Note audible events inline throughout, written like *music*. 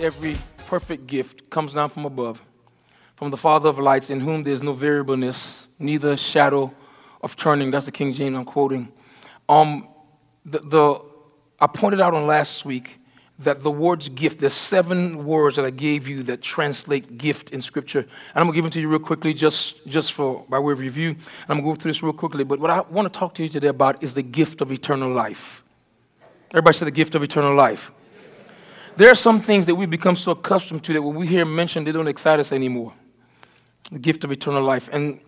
Every perfect gift comes down from above, from the Father of lights, in whom there's no variableness, neither shadow of turning. That's the King James I'm quoting. Um, the, the, I pointed out on last week that the words gift, there's seven words that I gave you that translate gift in Scripture. And I'm going to give them to you real quickly, just, just for by way of review. And I'm going to go through this real quickly. But what I want to talk to you today about is the gift of eternal life. Everybody say the gift of eternal life. There are some things that we become so accustomed to that when we hear mentioned, they don't excite us anymore. The gift of eternal life. And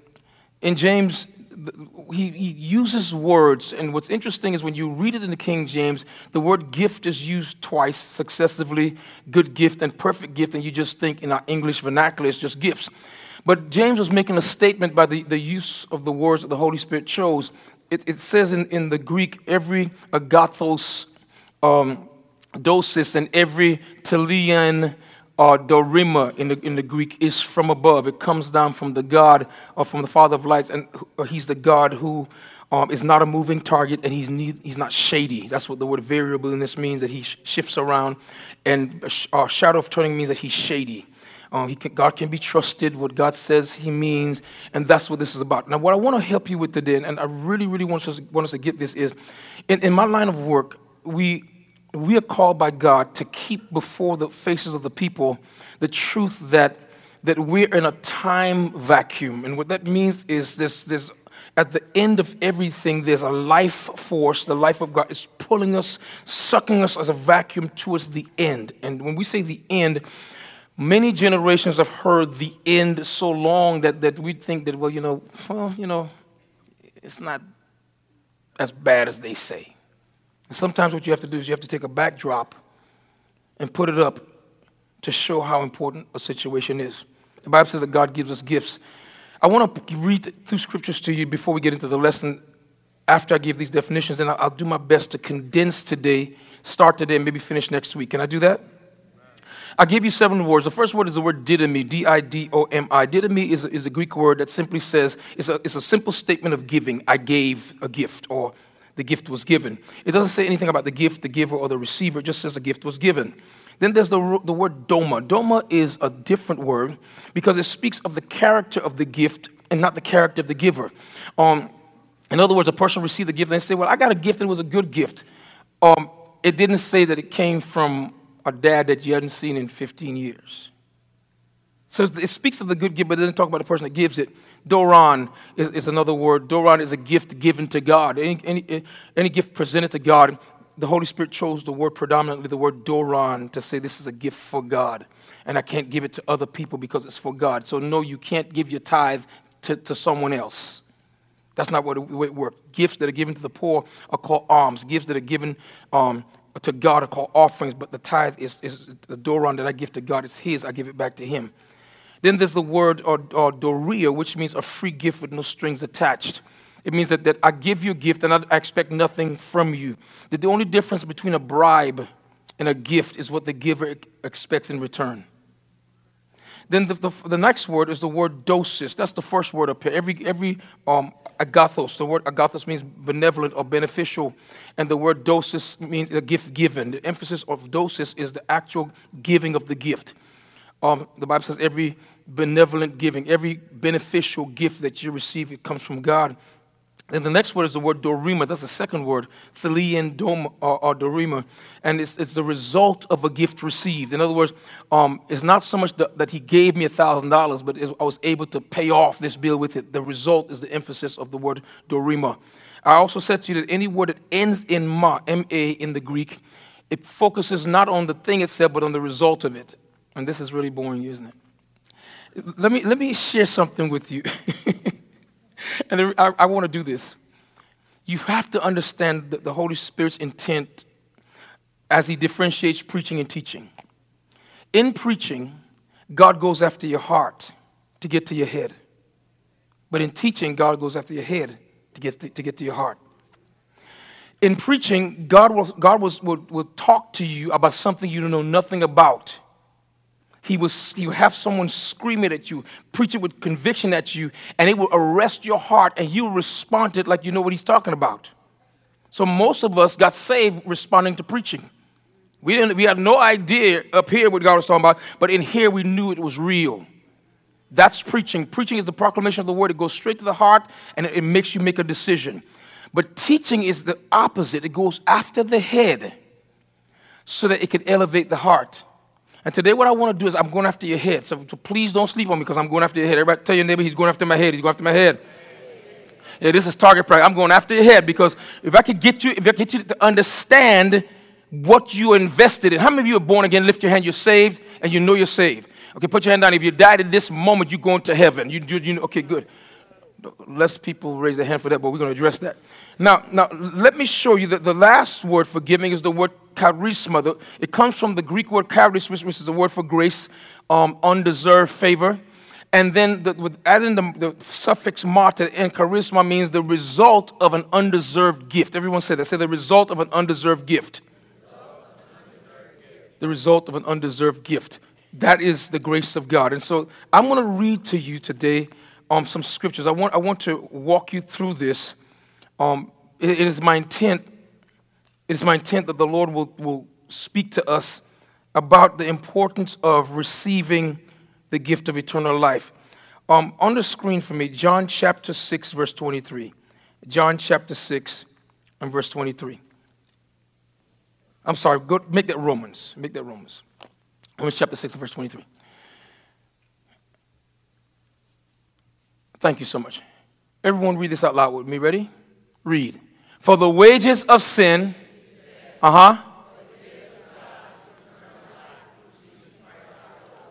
in James, he, he, uses words, and what's interesting is when you read it in the King James, the word gift is used twice successively good gift and perfect gift, and you just think in our English vernacular it's just gifts. But James was making a statement by the, the use of the words that the Holy Spirit chose. It, it says in, in the Greek, every agathos um, dosis and every telein or dorima in the, in the Greek is from above. It comes down from the God or from the Father of lights, and he's the God who um, is not a moving target and he's, he's not shady. That's what the word variableness means, that he shifts around. And uh, shadow of turning means that he's shady. Um, can, God can be trusted, what God says He means, and that's what this is about. Now, what I want to help you with today, and I really, really want us, want us to get this, is in, in my line of work, we we are called by God to keep before the faces of the people the truth that, that we're in a time vacuum. And what that means is this, this at the end of everything, there's a life force. The life of God is pulling us, sucking us as a vacuum towards the end. And when we say the end, many generations have heard the end so long that, that we think that, well, you know, well, you know, it's not as bad as they say. And sometimes what you have to do is you have to take a backdrop and put it up to show how important a situation is. The Bible says that God gives us gifts. I want to read through scriptures to you before we get into the lesson. After I give these definitions, and I'll do my best to condense today, start today, and maybe finish next week. Can I do that? I give you seven words. The first word is the word didomi, D I D O M I. Didomi is, is a Greek word that simply says, it's a, it's a simple statement of giving. I gave a gift, or the gift was given. It doesn't say anything about the gift, the giver, or the receiver. It just says the gift was given. Then there's the, the word doma. Doma is a different word because it speaks of the character of the gift and not the character of the giver. Um, in other words, a person received the gift and they say, Well, I got a gift and it was a good gift. Um, it didn't say that it came from a dad that you hadn't seen in 15 years. So it speaks of the good gift, but it doesn't talk about the person that gives it. Doron is, is another word. Doron is a gift given to God. Any, any, any gift presented to God, the Holy Spirit chose the word predominantly, the word Doron, to say this is a gift for God. And I can't give it to other people because it's for God. So, no, you can't give your tithe to, to someone else. That's not what it, it works. Gifts that are given to the poor are called alms. Gifts that are given um, to God are called offerings, but the tithe is, is the Doron that I give to God It's His. I give it back to Him. Then there's the word or, or doria, which means a free gift with no strings attached. It means that, that I give you a gift and I expect nothing from you. That the only difference between a bribe and a gift is what the giver expects in return. Then the, the, the, next word is the word dosis. That's the first word up here. Every, every um, agathos, the word agathos means benevolent or beneficial, and the word dosis means a gift given. The emphasis of dosis is the actual giving of the gift. Um, the Bible says every benevolent giving, every beneficial gift that you receive, it comes from God. And the next word is the word dorima. That's the second word, thelian dom or, or dorima. And it's, it's the result of a gift received. In other words, um, it's not so much that, that he gave me $1,000, but I was able to pay off this bill with it. The result is the emphasis of the word dorima. I also said to you that any word that ends in ma, M-A in the Greek, it focuses not on the thing itself, but on the result of it. And this is really boring, isn't it? Let me, let me share something with you. *laughs* and I, I want to do this. you have to understand the, the Holy Spirit's intent as He differentiates preaching and teaching. In preaching, God goes after your heart to get to your head. But in teaching, God goes after your head to get to, to, get to your heart. In preaching, God, will, God was, will, will talk to you about something you know nothing about. He will, you have someone scream it at you, preach it with conviction at you, and it will arrest your heart, and you respond it like you know what he's talking about. So most of us got saved responding to preaching. We, didn't, we had no idea up here what God was talking about, but in here we knew it was real. That's preaching. Preaching is the proclamation of the word. It goes straight to the heart and it, it makes you make a decision. But teaching is the opposite. It goes after the head so that it can elevate the heart. And today, what I want to do is I'm going after your head. So, so please don't sleep on me because I'm going after your head. Everybody tell your neighbor he's going after my head. He's going after my head. Yeah, this is target practice. I'm going after your head because if I could get you, if I get you to understand what you invested in. How many of you are born again? Lift your hand. You're saved, and you know you're saved. Okay, put your hand down. If you died at this moment, you're going to heaven. You, you, you okay, good. Less people raise their hand for that, but we're going to address that. Now, now let me show you that the last word for giving is the word charisma. It comes from the Greek word charisma, which is the word for grace, um, undeserved favor. And then the, with adding the, the suffix mater and charisma means the result of an undeserved gift. Everyone say that. Say the result of an undeserved gift. The result of an undeserved gift. That is the grace of God. And so I'm going to read to you today um, some scriptures. I want, I want to walk you through this. Um, it, it is my intent. It is my intent that the Lord will, will speak to us about the importance of receiving the gift of eternal life. Um, on the screen for me, John chapter 6, verse 23. John chapter 6 and verse 23. I'm sorry, go, make that Romans. Make that Romans. Romans chapter 6 and verse 23. Thank you so much. Everyone read this out loud with me. Ready? Read. For the wages of sin, uh huh.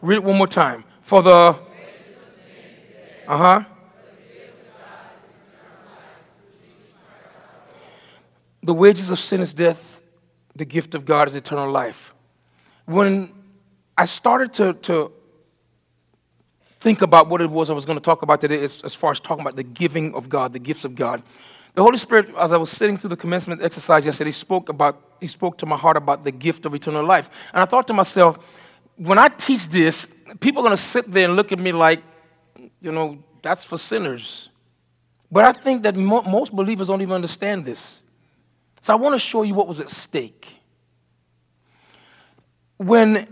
Read it one more time. For the, uh huh. The wages of sin is death, the gift of God is eternal life. When I started to, to think about what it was I was going to talk about today as, as far as talking about the giving of God, the gifts of God. The Holy Spirit, as I was sitting through the commencement exercise yesterday, he spoke about he spoke to my heart about the gift of eternal life. And I thought to myself, when I teach this, people are going to sit there and look at me like, you know, that's for sinners. But I think that mo- most believers don't even understand this. So I want to show you what was at stake. When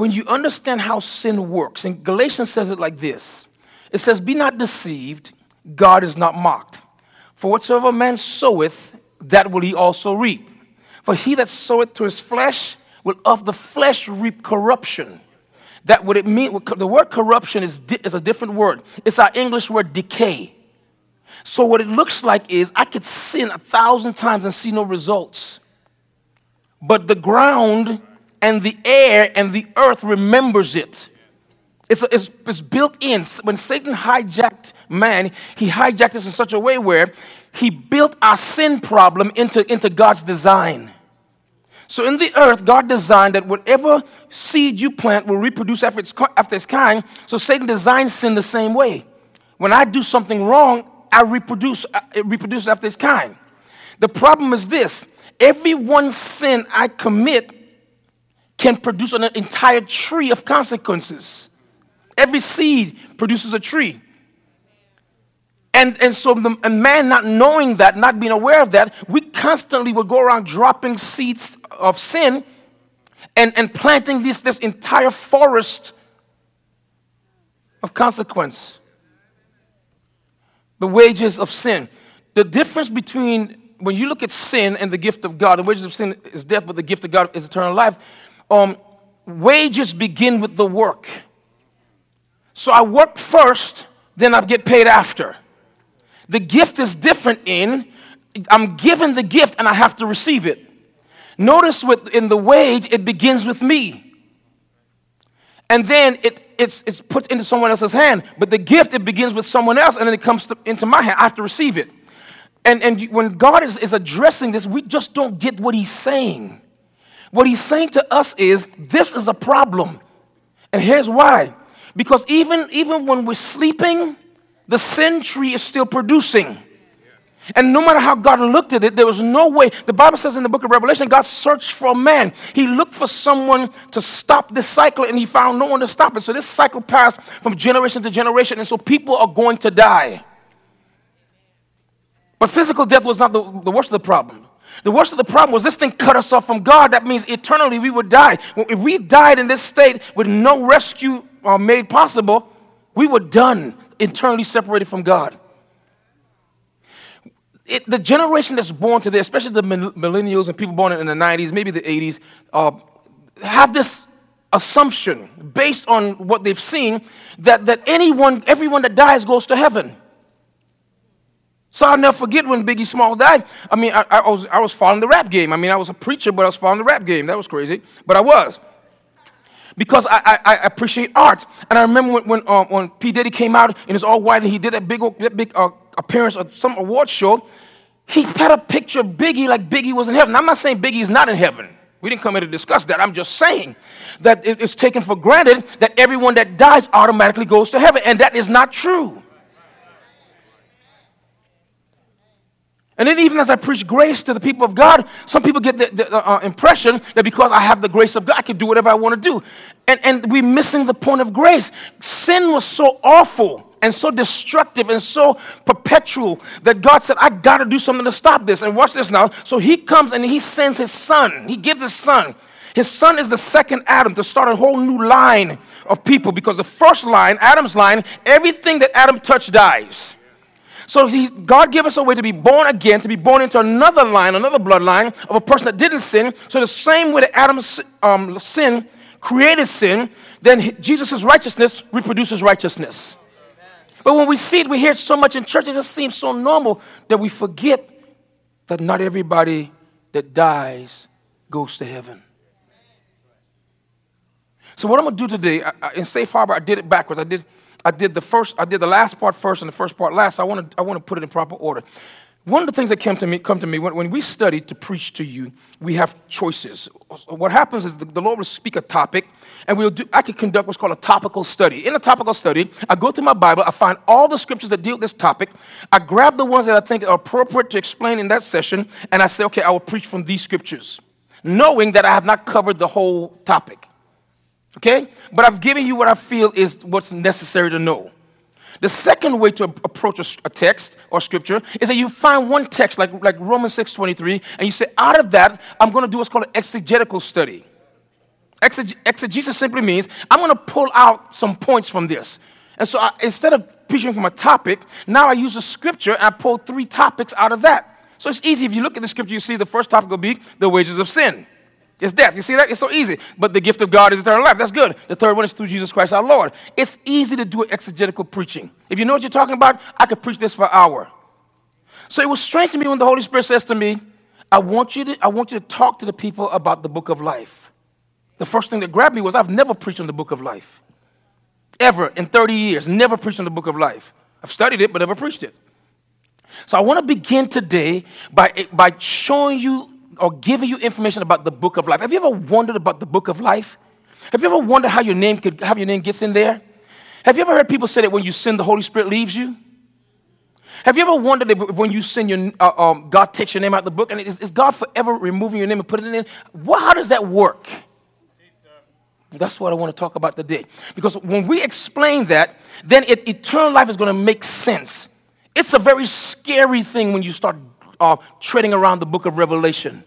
when you understand how sin works, and Galatians says it like this it says, Be not deceived, God is not mocked. For whatsoever man soweth, that will he also reap. For he that soweth to his flesh will of the flesh reap corruption. That what it mean, the word corruption is, is a different word. It's our English word decay. So what it looks like is I could sin a thousand times and see no results. But the ground and the air and the earth remembers it. It's, it's, it's, built in. When Satan hijacked man, he hijacked us in such a way where he built our sin problem into, into God's design. So in the earth, God designed that whatever seed you plant will reproduce after its, after its kind. So Satan designed sin the same way. When I do something wrong, I reproduce, uh, it reproduces after its kind. The problem is this every one sin I commit can produce an entire tree of consequences. Every seed produces a tree. And, and so, the, man not knowing that, not being aware of that, we constantly would go around dropping seeds of sin and, and planting this, this entire forest of consequence. The wages of sin. The difference between when you look at sin and the gift of God, the wages of sin is death, but the gift of God is eternal life um, wages begin with the work. So I work first, then I get paid after. The gift is different in I'm given the gift and I have to receive it. Notice with in the wage, it begins with me. And then it, it's, it's put into someone else's hand. But the gift, it begins with someone else and then it comes to, into my hand. I have to receive it. And, and when God is, is addressing this, we just don't get what he's saying. What he's saying to us is this is a problem. And here's why. Because even, even when we're sleeping, the sin tree is still producing. And no matter how God looked at it, there was no way. The Bible says in the book of Revelation, God searched for a man. He looked for someone to stop this cycle, and he found no one to stop it. So this cycle passed from generation to generation, and so people are going to die. But physical death was not the, the worst of the problem. The worst of the problem was this thing cut us off from God. That means eternally we would die. If we died in this state with no rescue uh, made possible, we were done, eternally separated from God. It, the generation that's born today, especially the millennials and people born in the 90s, maybe the 80s, uh, have this assumption based on what they've seen that, that anyone, everyone that dies goes to heaven. So I'll never forget when Biggie Small died. I mean, I, I, was, I was following the rap game. I mean, I was a preacher, but I was following the rap game. That was crazy, but I was. Because I, I, I appreciate art. And I remember when, when, um, when P. Diddy came out and it's all white and he did that big, that big uh, appearance at some award show, he had a picture of Biggie like Biggie was in heaven. I'm not saying Biggie is not in heaven. We didn't come here to discuss that. I'm just saying that it's taken for granted that everyone that dies automatically goes to heaven. And that is not true. And then, even as I preach grace to the people of God, some people get the, the uh, impression that because I have the grace of God, I can do whatever I want to do. And, and we're missing the point of grace. Sin was so awful and so destructive and so perpetual that God said, I got to do something to stop this. And watch this now. So he comes and he sends his son, he gives his son. His son is the second Adam to start a whole new line of people because the first line, Adam's line, everything that Adam touched dies. So God gave us a way to be born again, to be born into another line, another bloodline of a person that didn't sin. So the same way that Adam's um, sin created sin, then Jesus' righteousness reproduces righteousness. But when we see it, we hear it so much in churches, it seems so normal that we forget that not everybody that dies goes to heaven. So what I'm going to do today, I, I, in Safe Harbor, I did it backwards. I did I did the first, I did the last part first and the first part last. I want to, I want to put it in proper order. One of the things that came to me, come to me when, when we study to preach to you, we have choices. What happens is the, the Lord will speak a topic, and we'll do. I could conduct what's called a topical study. In a topical study, I go through my Bible, I find all the scriptures that deal with this topic, I grab the ones that I think are appropriate to explain in that session, and I say, okay, I will preach from these scriptures, knowing that I have not covered the whole topic. Okay? But I've given you what I feel is what's necessary to know. The second way to approach a, text or scripture is that you find one text like, like Romans 6.23 and you say, out of that, I'm going to do what's called an exegetical study. Exeg- exegesis simply means I'm going to pull out some points from this. And so I, instead of preaching from a topic, now I use a scripture and I pull three topics out of that. So it's easy. If you look at the scripture, you see the first topic will be the wages of sin. It's death. You see that? It's so easy. But the gift of God is eternal life. That's good. The third one is through Jesus Christ our Lord. It's easy to do exegetical preaching. If you know what you're talking about, I could preach this for an hour. So it was strange to me when the Holy Spirit says to me, I want you to, I want you to talk to the people about the book of life. The first thing that grabbed me was I've never preached on the book of life. Ever in 30 years, never preached on the book of life. I've studied it, but never preached it. So I want to begin today by, by showing you or giving you information about the book of life. Have you ever wondered about the book of life? Have you ever wondered how your name could how your name gets in there? Have you ever heard people say that when you sin, the Holy Spirit leaves you? Have you ever wondered if when you sin, your, uh, um, God takes your name out of the book? And is, is, God forever removing your name and putting it in? Well, how does that work? That's what I want to talk about today. Because when we explain that, then it, eternal life is going to make sense. It's a very scary thing when you start uh, treading around the book of Revelation.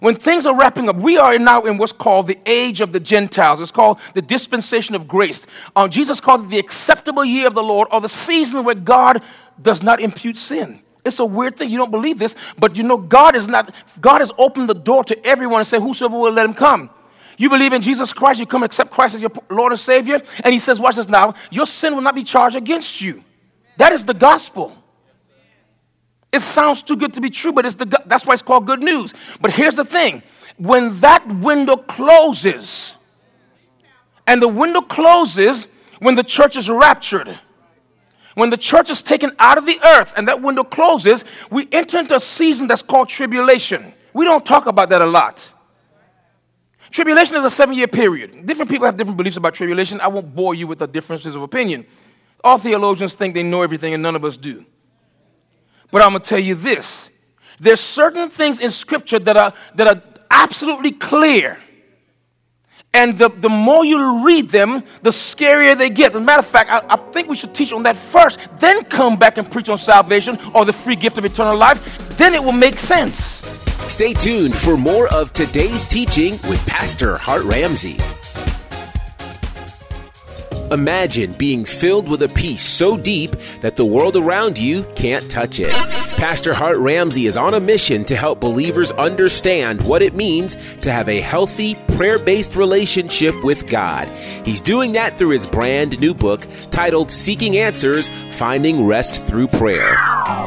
When things are wrapping up, we are now in what's called the age of the Gentiles. It's called the dispensation of grace. Uh, Jesus called it the acceptable year of the Lord or the season where God does not impute sin. It's a weird thing. You don't believe this, but you know God is not, God has opened the door to everyone and said, Whosoever will let him come. You believe in Jesus Christ, you come and accept Christ as your Lord and Savior, and He says, Watch this now, your sin will not be charged against you. That is the gospel. It sounds too good to be true, but it's the, that's why it's called good news. But here's the thing when that window closes, and the window closes when the church is raptured. When the church is taken out of the earth and that window closes, we enter into a season that's called tribulation. We don't talk about that a lot. Tribulation is a seven year period. Different people have different beliefs about tribulation. I won't bore you with the differences of opinion. All theologians think they know everything, and none of us do. But I'm going to tell you this there's certain things in Scripture that are, that are absolutely clear. And the, the more you read them, the scarier they get. As a matter of fact, I, I think we should teach on that first, then come back and preach on salvation or the free gift of eternal life. Then it will make sense. Stay tuned for more of today's teaching with Pastor Hart Ramsey. Imagine being filled with a peace so deep that the world around you can't touch it. Pastor Hart Ramsey is on a mission to help believers understand what it means to have a healthy, prayer based relationship with God. He's doing that through his brand new book titled Seeking Answers Finding Rest Through Prayer.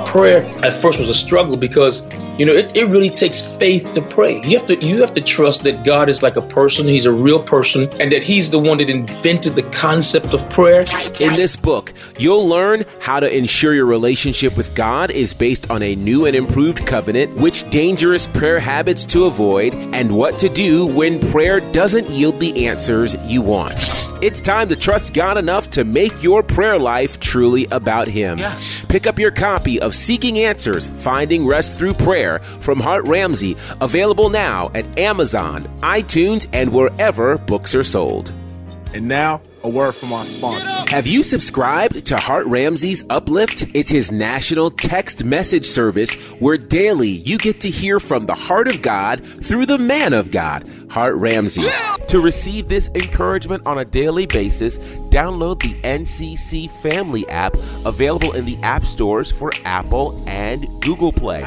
Prayer at first was a struggle because you know it, it really takes faith to pray. You have to you have to trust that God is like a person, he's a real person, and that he's the one that invented the concept concept of prayer. In this book, you'll learn how to ensure your relationship with God is based on a new and improved covenant, which dangerous prayer habits to avoid, and what to do when prayer doesn't yield the answers you want. It's time to trust God enough to make your prayer life truly about Him. Yes. Pick up your copy of Seeking Answers Finding Rest Through Prayer from Hart Ramsey, available now at Amazon, iTunes, and wherever books are sold. And now, a word from our sponsor. Have you subscribed to Hart Ramsey's Uplift? It's his national text message service where daily you get to hear from the heart of God through the man of God, Hart Ramsey. To receive this encouragement on a daily basis, download the NCC Family app available in the app stores for Apple and Google Play.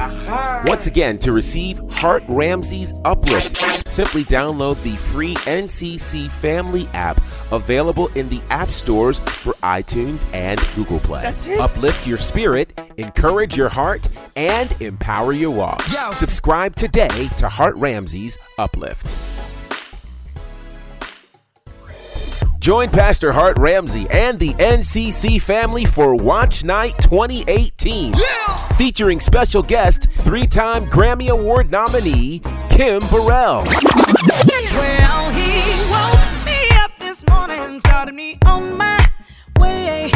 Once again, to receive Hart Ramsey's Uplift, simply download the free NCC Family app available in the app stores for iTunes and Google Play. That's it. Uplift your spirit, encourage your heart, and empower your walk. Subscribe today to Hart Ramsey's Uplift. Join Pastor Hart Ramsey and the NCC family for Watch Night 2018. Yeah! Featuring special guest, three time Grammy Award nominee, Kim Burrell. Well, this morning, started me on my way,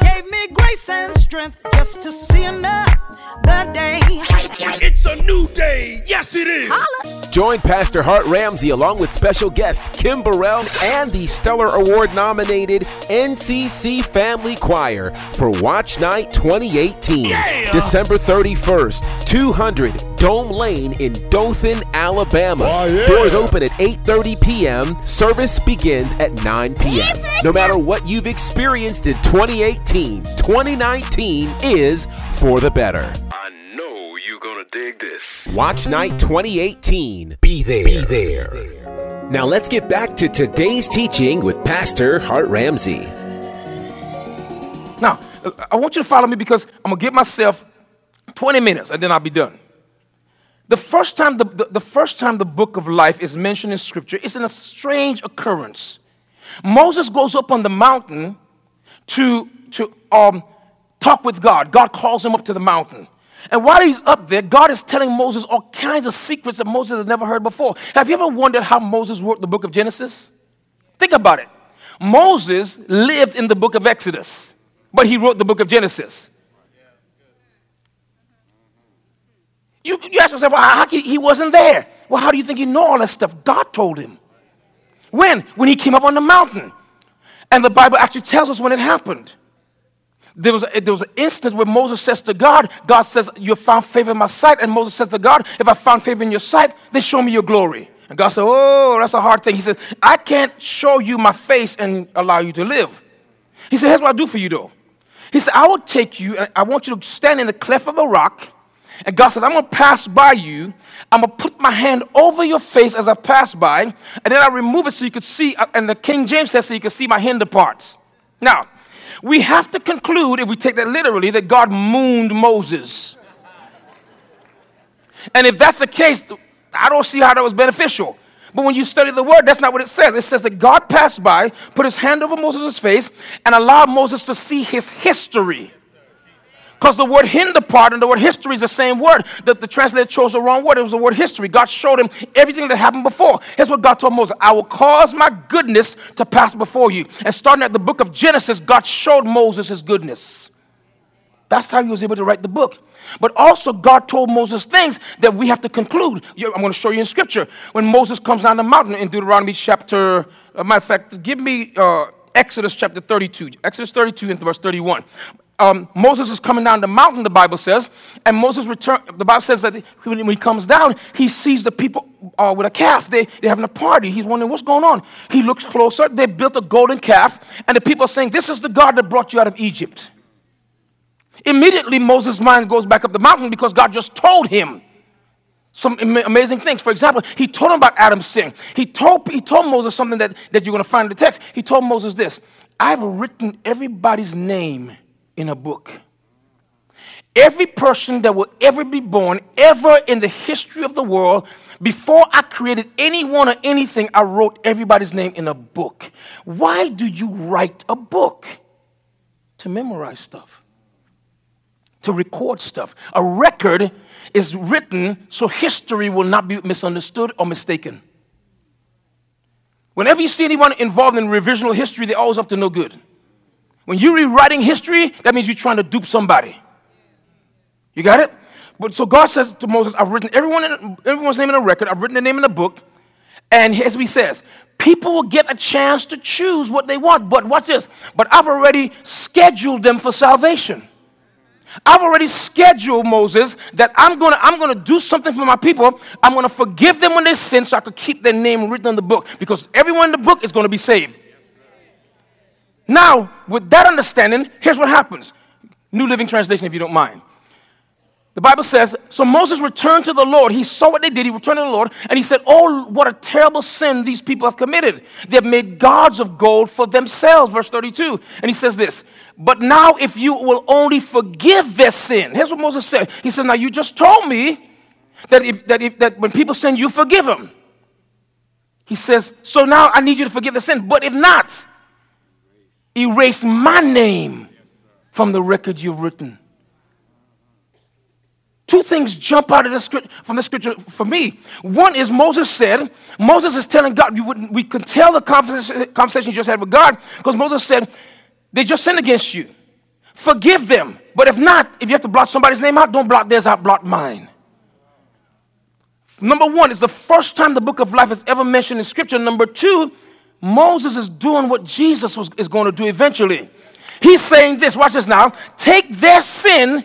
gave me grace and strength just to see another day. It's a new day. Yes, it is. Holla. Join Pastor Hart Ramsey along with special guest Kim Burrell and the Stellar Award nominated NCC Family Choir for Watch Night 2018. Yeah! December 31st, 200 Dome Lane in Dothan, Alabama. Oh, yeah. Doors open at 8:30 p.m. Service begins at 9 p.m. No matter what you've experienced in 2018, 2019 is for the better. I know you're gonna dig this. Watch Night 2018. Be there. Be there. Now let's get back to today's teaching with Pastor Hart Ramsey. Now, uh, I want you to follow me because I'm going to get myself 20 minutes and then I'll be done. The first time the, the, the first time the book of life is mentioned in Scripture is in a strange occurrence. Moses goes up on the mountain to, to um, talk with God. God calls him up to the mountain. And while he's up there, God is telling Moses all kinds of secrets that Moses has never heard before. Have you ever wondered how Moses wrote the book of Genesis? Think about it. Moses lived in the book of Exodus, but he wrote the book of Genesis. You, you ask yourself, well, how, he, he wasn't there. Well, how do you think he know all that stuff? God told him. When? When he came up on the mountain. And the Bible actually tells us when it happened. There was, a, there was an instant where Moses says to God, God says, You found favor in my sight. And Moses says to God, If I found favor in your sight, then show me your glory. And God said, Oh, that's a hard thing. He said, I can't show you my face and allow you to live. He said, Here's what I'll do for you though. He said, I will take you, and I want you to stand in the cleft of the rock. And God says, I'm going to pass by you. I'm going to put my hand over your face as I pass by. And then I remove it so you could see. uh, And the King James says, so you could see my hinder parts. Now, we have to conclude, if we take that literally, that God mooned Moses. And if that's the case, I don't see how that was beneficial. But when you study the word, that's not what it says. It says that God passed by, put his hand over Moses' face, and allowed Moses to see his history. Because the word hinder part and the word history is the same word. That the translator chose the wrong word. It was the word history. God showed him everything that happened before. Here's what God told Moses I will cause my goodness to pass before you. And starting at the book of Genesis, God showed Moses his goodness. That's how he was able to write the book. But also, God told Moses things that we have to conclude. I'm going to show you in scripture. When Moses comes down the mountain in Deuteronomy chapter, uh, matter of fact, give me uh, Exodus chapter 32. Exodus 32 and verse 31 um, Moses is coming down the mountain, the Bible says, and Moses return. The Bible says that when he comes down, he sees the people uh, with a calf. They, they're having a party. He's wondering what's going on. He looks closer. They built a golden calf, and the people are saying, This is the God that brought you out of Egypt. Immediately, Moses' mind goes back up the mountain because God just told him some amazing things. For example, he told him about Adam's sin. He told, he told Moses something that, that you're going to find in the text. He told Moses this I've written everybody's name in a book. Every person that will ever be born, ever in the history of the world, before I created anyone or anything, I wrote everybody's name in a book. Why do you write a book? To memorize stuff, to record stuff. A record is written so history will not be misunderstood or mistaken. Whenever you see anyone involved in revisional history, they're always up to no good. When you're rewriting history, that means you're trying to dupe somebody. You got it? But so God says to Moses, I've written everyone in, everyone's name in a record, I've written their name in a book. And here's what he says people will get a chance to choose what they want. But watch this. But I've already scheduled them for salvation. I've already scheduled Moses that I'm gonna I'm gonna do something for my people. I'm gonna forgive them when they sin so I could keep their name written in the book because everyone in the book is gonna be saved. Now, with that understanding, here's what happens. New Living Translation, if you don't mind. The Bible says, So Moses returned to the Lord. He saw what they did. He returned to the Lord, and he said, Oh, what a terrible sin these people have committed. They have made gods of gold for themselves. Verse 32. And he says this, But now, if you will only forgive their sin. Here's what Moses said. He said, Now you just told me that, if, that, if, that when people sin, you forgive them. He says, So now I need you to forgive the sin. But if not, erase my name from the record you've written. Two things jump out of the script, from the scripture for me. One is Moses said, Moses is telling God, you would, we could tell the conversation, you just had with God, because Moses said, they just sinned against you. Forgive them. But if not, if you have to blot somebody's name out, don't blot theirs out, blot mine. Number one, it's the first time the book of life is ever mentioned in scripture. Number two, Moses is doing what Jesus was, is going to do eventually. He's saying this, watch this now. Take their sin,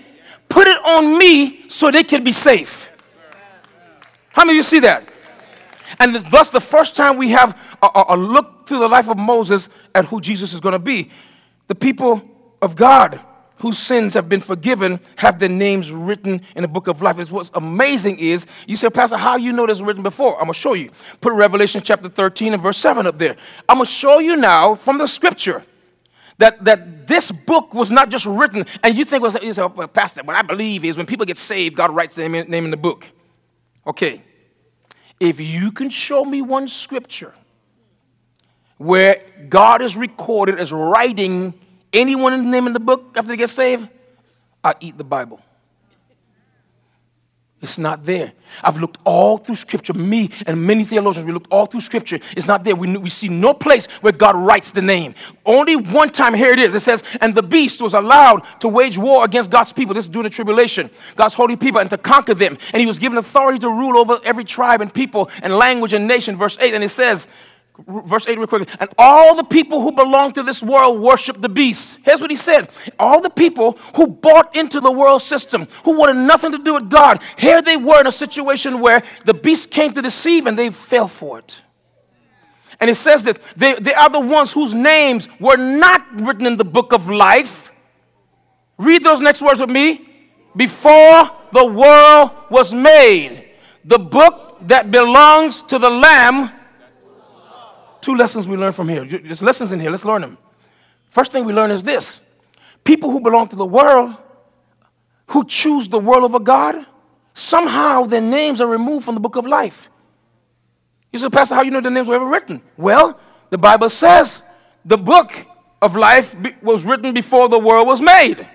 put it on me so they can be safe. How many of you see that? And thus, the first time we have a, a look through the life of Moses at who Jesus is going to be. The people of God whose sins have been forgiven have their names written in the book of life. It's what's amazing is, you say, Pastor, how you know this written before? I'm to show you. Put Revelation chapter 13 and verse 7 up there. I'm to show you now from the scripture that, that this book was not just written, and you think, well, you say, well, Pastor, what I believe is when people get saved, God writes their name in the book. Okay. If you can show me one scripture where God is recorded as writing anyone in the name in the book after they get saved, I eat the Bible. It's not there. I've looked all through Scripture. Me and many theologians, we looked all through Scripture. It's not there. We, we see no place where God writes the name. Only one time, here it is. It says, And the beast was allowed to wage war against God's people. This is during the tribulation, God's holy people, and to conquer them. And he was given authority to rule over every tribe and people and language and nation. Verse 8, and it says, verse 8 real quickly. And all the people who belong to this world worship the beast. Here's what he said. All the people who bought into the world system, who wanted nothing to do with God, here they were in a situation where the beast came to deceive and they fell for it. And it says that they, they are the ones whose names were not written in the book of life. Read those next words with me. Before the world was made, the book that belongs to the Lamb Two lessons we learn from here. There's lessons in here. Let's learn them. First thing we learn is this people who belong to the world, who choose the world over God, somehow their names are removed from the book of life. You say, Pastor, how you know the names were ever written? Well, the Bible says the book of life was written before the world was made.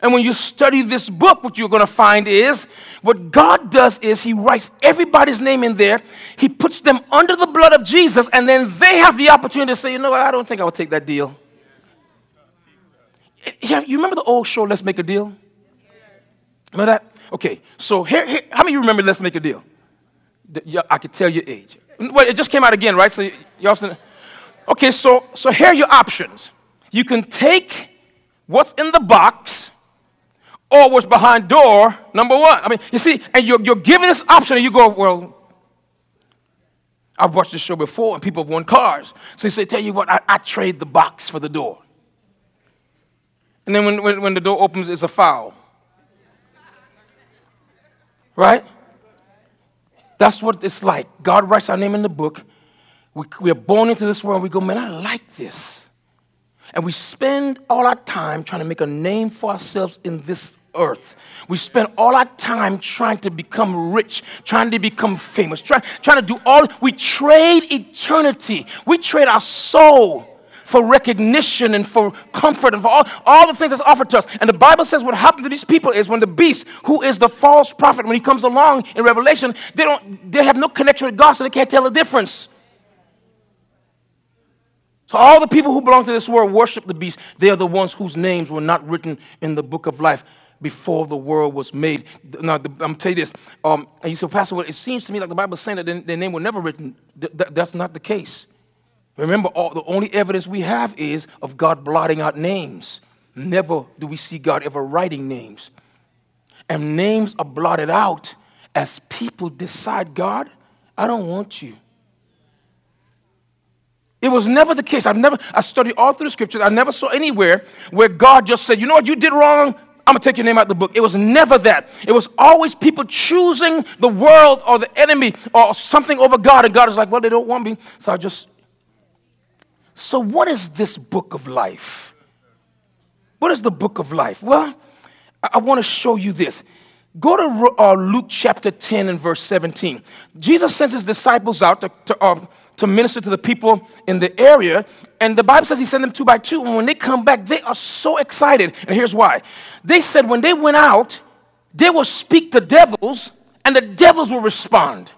And when you study this book, what you're going to find is what God does is He writes everybody's name in there, He puts them under the blood of Jesus, and then they have the opportunity to say, you know what, I don't think I would take that deal. Yeah, You remember the old show, Let's Make a Deal? Remember that? Okay, so here, here how many of you remember Let's Make a Deal? I could tell your age. Well, it just came out again, right? So y'all Okay, so so here are your options. You can take what's in the box or what's behind door number one. I mean, you see, and you're, you're given this option, and you go, well, I've watched this show before, and people have won cars. So you say, tell you what, I, I trade the box for the door. And then when, when, when the door opens, it's a foul. Right? That's what it's like. God writes our name in the book. We, we are born into this world. We go, man, I like this. And we spend all our time trying to make a name for ourselves in this earth. We spend all our time trying to become rich, trying to become famous, try, trying to do all. We trade eternity. We trade our soul for recognition and for comfort and for all, all the things that's offered to us. And the Bible says what happened to these people is when the beast, who is the false prophet, when he comes along in Revelation, they don't they have no connection with God, so they can't tell the difference. So all the people who belong to this world worship the beast. They are the ones whose names were not written in the book of life before the world was made. Now, I'm tell you this. Um, and you say, Pastor, well, it seems to me like the Bible is saying that their, their name was never written. Th- th- that's not the case. Remember, all, the only evidence we have is of God blotting out names. Never do we see God ever writing names. And names are blotted out as people decide, God, I don't want you. It was never the case. I've never, I studied all through the scriptures. I never saw anywhere where God just said, you know what, you did wrong. I'm gonna take your name out of the book. It was never that. It was always people choosing the world or the enemy or something over God. And God is like, well, they don't want me. So I just. So, what is this book of life? What is the book of life? Well, I, I want to show you this. Go to uh, Luke chapter 10 and verse 17. Jesus sends his disciples out to, to, uh, to minister to the people in the area, and the Bible says he sent them two by two. And when they come back, they are so excited. And here's why they said when they went out, they will speak to devils, and the devils will respond.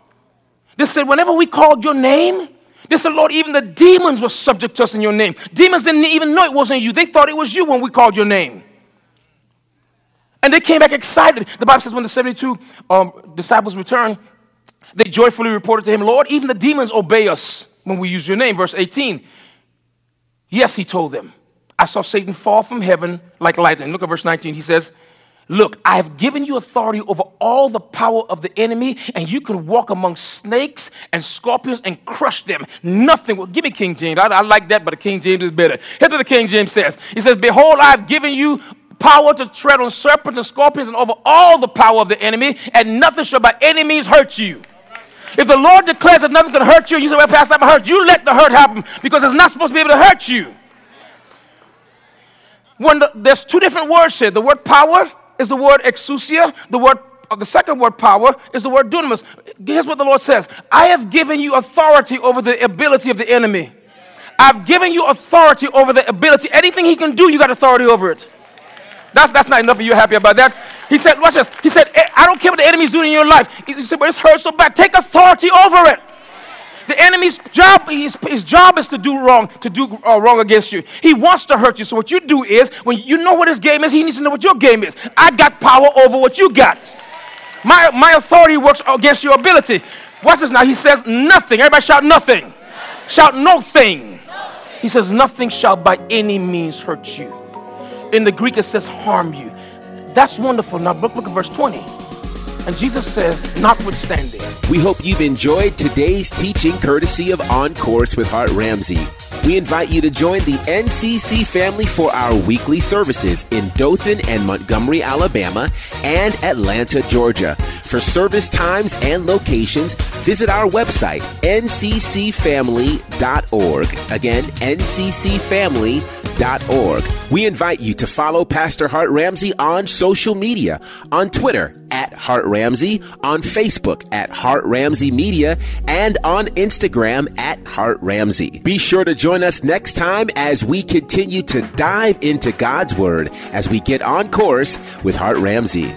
They said, whenever we called your name, they said, Lord, even the demons were subject to us in your name. Demons didn't even know it wasn't you. They thought it was you when we called your name. And they came back excited. The Bible says when the 72 um, disciples returned, they joyfully reported to him, Lord, even the demons obey us when we use your name. Verse 18. Yes, he told them. I saw Satan fall from heaven like lightning. Look at verse 19. He says, Look, I have given you authority over all the power of the enemy, and you can walk among snakes and scorpions and crush them. Nothing will. Give me King James. I, I like that, but the King James is better. Here's what the King James says He says, Behold, I have given you power to tread on serpents and scorpions and over all the power of the enemy, and nothing shall by any means hurt you. If the Lord declares that nothing can hurt you, you say, Well, Pastor, I'm hurt, you let the hurt happen because it's not supposed to be able to hurt you. When the, there's two different words here. The word power is the word exousia. The word uh, the second word power is the word dunamis. Here's what the Lord says: I have given you authority over the ability of the enemy. I've given you authority over the ability. Anything he can do, you got authority over it. That's, that's not enough of you happy about that. He said, watch this. He said, "Eh, I don't care what the enemy's doing in your life. He said, but it's hurt so bad. Take authority over it. The enemy's job, his, his job is to do wrong, to do uh, wrong against you. He wants to hurt you. So what you do is, when you know what his game is, he needs to know what your game is. I got power over what you got. My, my authority works against your ability. Watch this now. He says nothing. Everybody shout nothing. Shout no thing. He says nothing shall by any means hurt you. In the Greek, it says harm you. That's wonderful. Now look, look at verse 20. And Jesus says, notwithstanding. We hope you've enjoyed today's teaching courtesy of On Course with Hart Ramsey. We invite you to join the NCC family for our weekly services in Dothan and Montgomery, Alabama, and Atlanta, Georgia. For service times and locations, visit our website, nccfamily.org. Again, nccfamily.org. hartramsey.org. We invite you to follow Pastor Hart Ramsey on social media, on Twitter at Hart Ramsey, on Facebook at Hart Ramsey Media, and on Instagram at Hart Ramsey. Be sure to join us next time as we continue to dive into God's Word as we get on course with Hart Ramsey.